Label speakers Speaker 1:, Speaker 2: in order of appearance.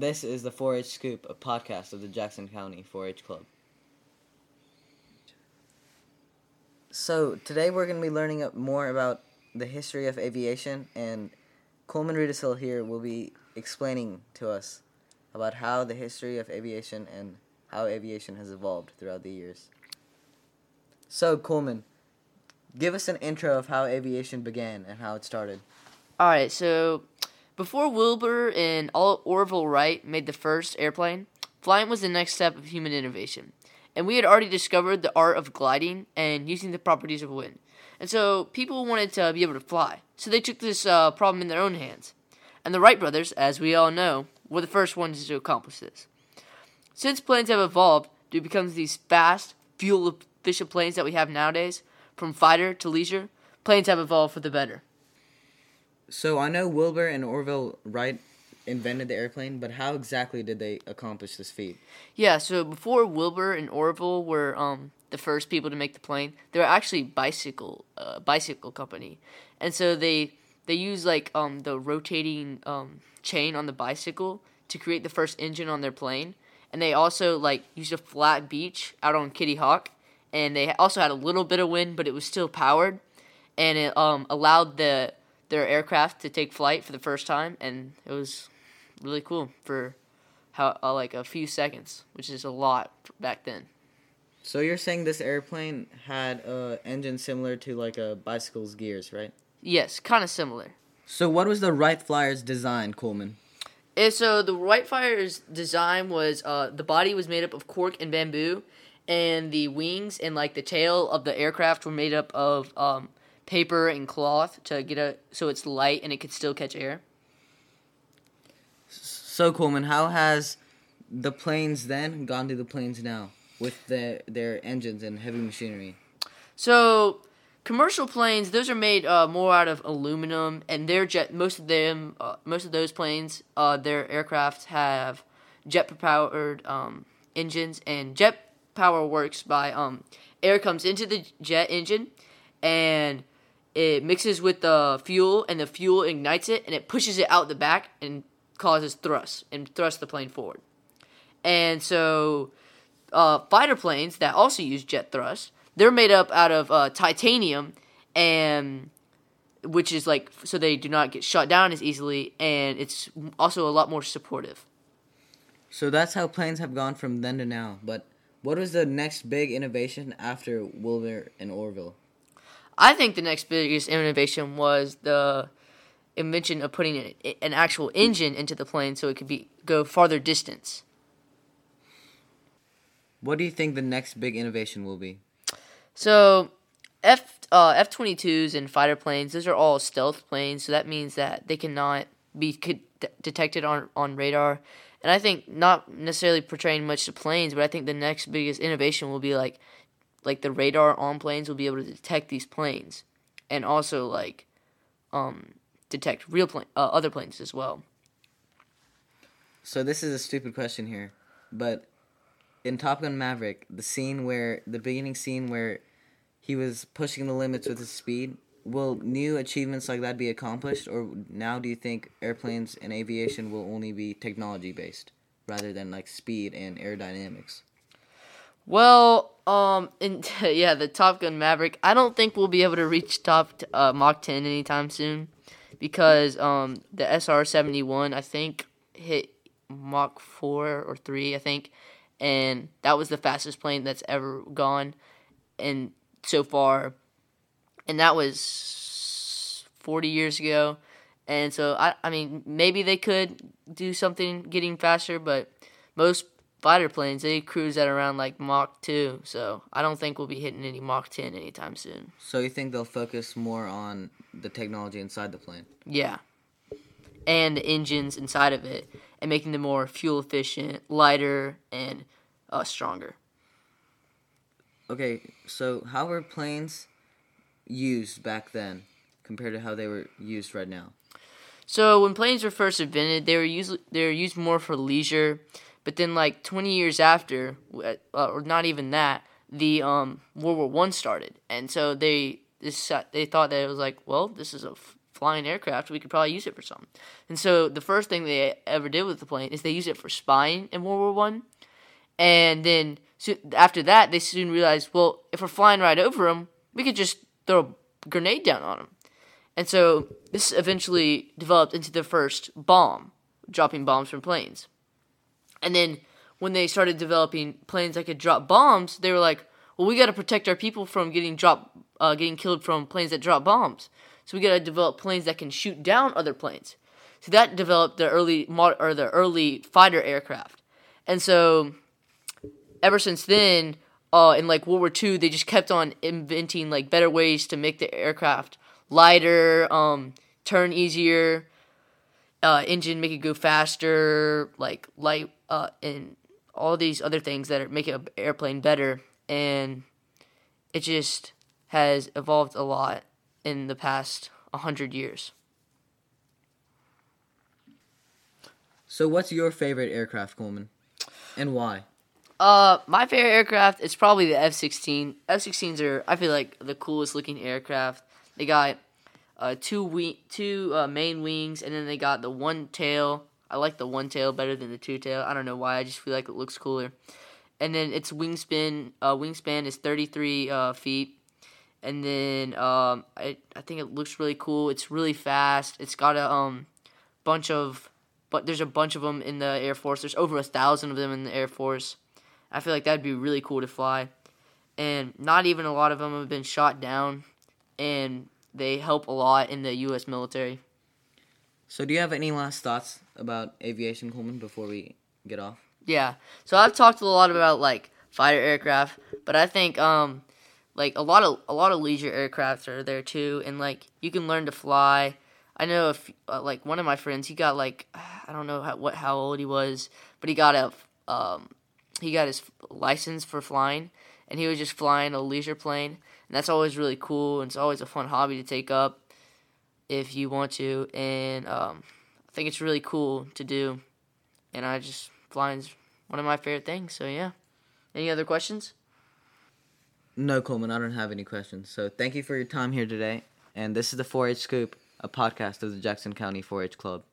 Speaker 1: This is the 4 H Scoop, a podcast of the Jackson County 4 H Club. So, today we're going to be learning more about the history of aviation, and Coleman Rudisill here will be explaining to us about how the history of aviation and how aviation has evolved throughout the years. So, Coleman, give us an intro of how aviation began and how it started.
Speaker 2: All right, so before Wilbur and Orville Wright made the first airplane, flying was the next step of human innovation. And we had already discovered the art of gliding and using the properties of wind. And so people wanted to be able to fly. So they took this uh, problem in their own hands. And the Wright brothers, as we all know, were the first ones to accomplish this. Since planes have evolved to become these fast, fuel efficient planes that we have nowadays, from fighter to leisure, planes have evolved for the better.
Speaker 1: So I know Wilbur and Orville Wright invented the airplane, but how exactly did they accomplish this feat?
Speaker 2: Yeah, so before Wilbur and Orville were um, the first people to make the plane, they were actually bicycle uh, bicycle company, and so they they used like um, the rotating um, chain on the bicycle to create the first engine on their plane, and they also like used a flat beach out on Kitty Hawk, and they also had a little bit of wind, but it was still powered, and it um, allowed the their aircraft to take flight for the first time, and it was really cool for how uh, like a few seconds, which is a lot back then.
Speaker 1: So you're saying this airplane had a engine similar to like a bicycle's gears, right?
Speaker 2: Yes, kind of similar.
Speaker 1: So what was the Wright Flyer's design, Coleman?
Speaker 2: And so the Wright Flyer's design was uh, the body was made up of cork and bamboo, and the wings and like the tail of the aircraft were made up of um, paper and cloth to get a so it's light and it could still catch air.
Speaker 1: So Coleman, how has the planes then gone to the planes now with the, their engines and heavy machinery?
Speaker 2: So commercial planes, those are made uh, more out of aluminum, and their jet. Most of them, uh, most of those planes, uh, their aircraft have jet powered um, engines, and jet power works by um, air comes into the jet engine, and it mixes with the fuel and the fuel ignites it and it pushes it out the back and causes thrust and thrusts the plane forward. And so uh, fighter planes that also use jet thrust, they're made up out of uh, titanium and which is like so they do not get shot down as easily and it's also a lot more supportive.
Speaker 1: So that's how planes have gone from then to now. But what was the next big innovation after Wilbur and Orville?
Speaker 2: I think the next biggest innovation was the invention of putting an, an actual engine into the plane so it could be go farther distance.
Speaker 1: What do you think the next big innovation will be?
Speaker 2: So, F uh, F twenty twos and fighter planes, those are all stealth planes. So that means that they cannot be detected on on radar. And I think not necessarily portraying much to planes, but I think the next biggest innovation will be like like the radar on planes will be able to detect these planes and also like um, detect real plane uh, other planes as well.
Speaker 1: So this is a stupid question here, but in Top Gun Maverick, the scene where the beginning scene where he was pushing the limits with his speed, will new achievements like that be accomplished or now do you think airplanes and aviation will only be technology based rather than like speed and aerodynamics?
Speaker 2: Well, um, and yeah, the Top Gun Maverick. I don't think we'll be able to reach top uh, Mach 10 anytime soon, because um, the SR 71 I think hit Mach 4 or 3 I think, and that was the fastest plane that's ever gone, and so far, and that was 40 years ago, and so I I mean maybe they could do something getting faster, but most fighter planes, they cruise at around like Mach 2. So I don't think we'll be hitting any Mach 10 anytime soon.
Speaker 1: So you think they'll focus more on the technology inside the plane?
Speaker 2: Yeah. And the engines inside of it and making them more fuel efficient, lighter, and uh, stronger.
Speaker 1: Okay, so how were planes used back then compared to how they were used right now?
Speaker 2: So when planes were first invented, they were used they were used more for leisure but then, like 20 years after, uh, or not even that, the um, World War One started, and so they this they thought that it was like, well, this is a f- flying aircraft, we could probably use it for something. And so the first thing they ever did with the plane is they used it for spying in World War One, and then so after that they soon realized, well, if we're flying right over them, we could just throw a grenade down on them. And so this eventually developed into the first bomb, dropping bombs from planes. And then when they started developing planes that could drop bombs, they were like, well, we got to protect our people from getting dropped, uh, getting killed from planes that drop bombs. So we got to develop planes that can shoot down other planes. So that developed the early mod- or the early fighter aircraft. And so ever since then, uh, in like World War II, they just kept on inventing like better ways to make the aircraft lighter, um, turn easier, uh, engine make it go faster, like light, uh, and all these other things that are, make an airplane better. And it just has evolved a lot in the past hundred years.
Speaker 1: So, what's your favorite aircraft, Coleman, and why?
Speaker 2: Uh, my favorite aircraft is probably the F sixteen. F sixteens are I feel like the coolest looking aircraft. They got uh two wing, two uh, main wings, and then they got the one tail. I like the one tail better than the two tail. I don't know why. I just feel like it looks cooler. And then its wingspan uh, wingspan is thirty three uh, feet. And then um, I I think it looks really cool. It's really fast. It's got a um bunch of but there's a bunch of them in the Air Force. There's over a thousand of them in the Air Force. I feel like that'd be really cool to fly. And not even a lot of them have been shot down, and they help a lot in the U.S. military.
Speaker 1: So, do you have any last thoughts about aviation, Coleman, before we get off?
Speaker 2: Yeah. So I've talked a lot about like fighter aircraft, but I think um like a lot of a lot of leisure aircrafts are there too, and like you can learn to fly. I know if uh, like one of my friends, he got like I don't know how, what how old he was, but he got a um he got his license for flying, and he was just flying a leisure plane, and that's always really cool, and it's always a fun hobby to take up if you want to, and um, I think it's really cool to do, and I just flying's one of my favorite things. So yeah, any other questions?
Speaker 1: No, Coleman, I don't have any questions. So, thank you for your time here today. And this is the 4 H Scoop, a podcast of the Jackson County 4 H Club.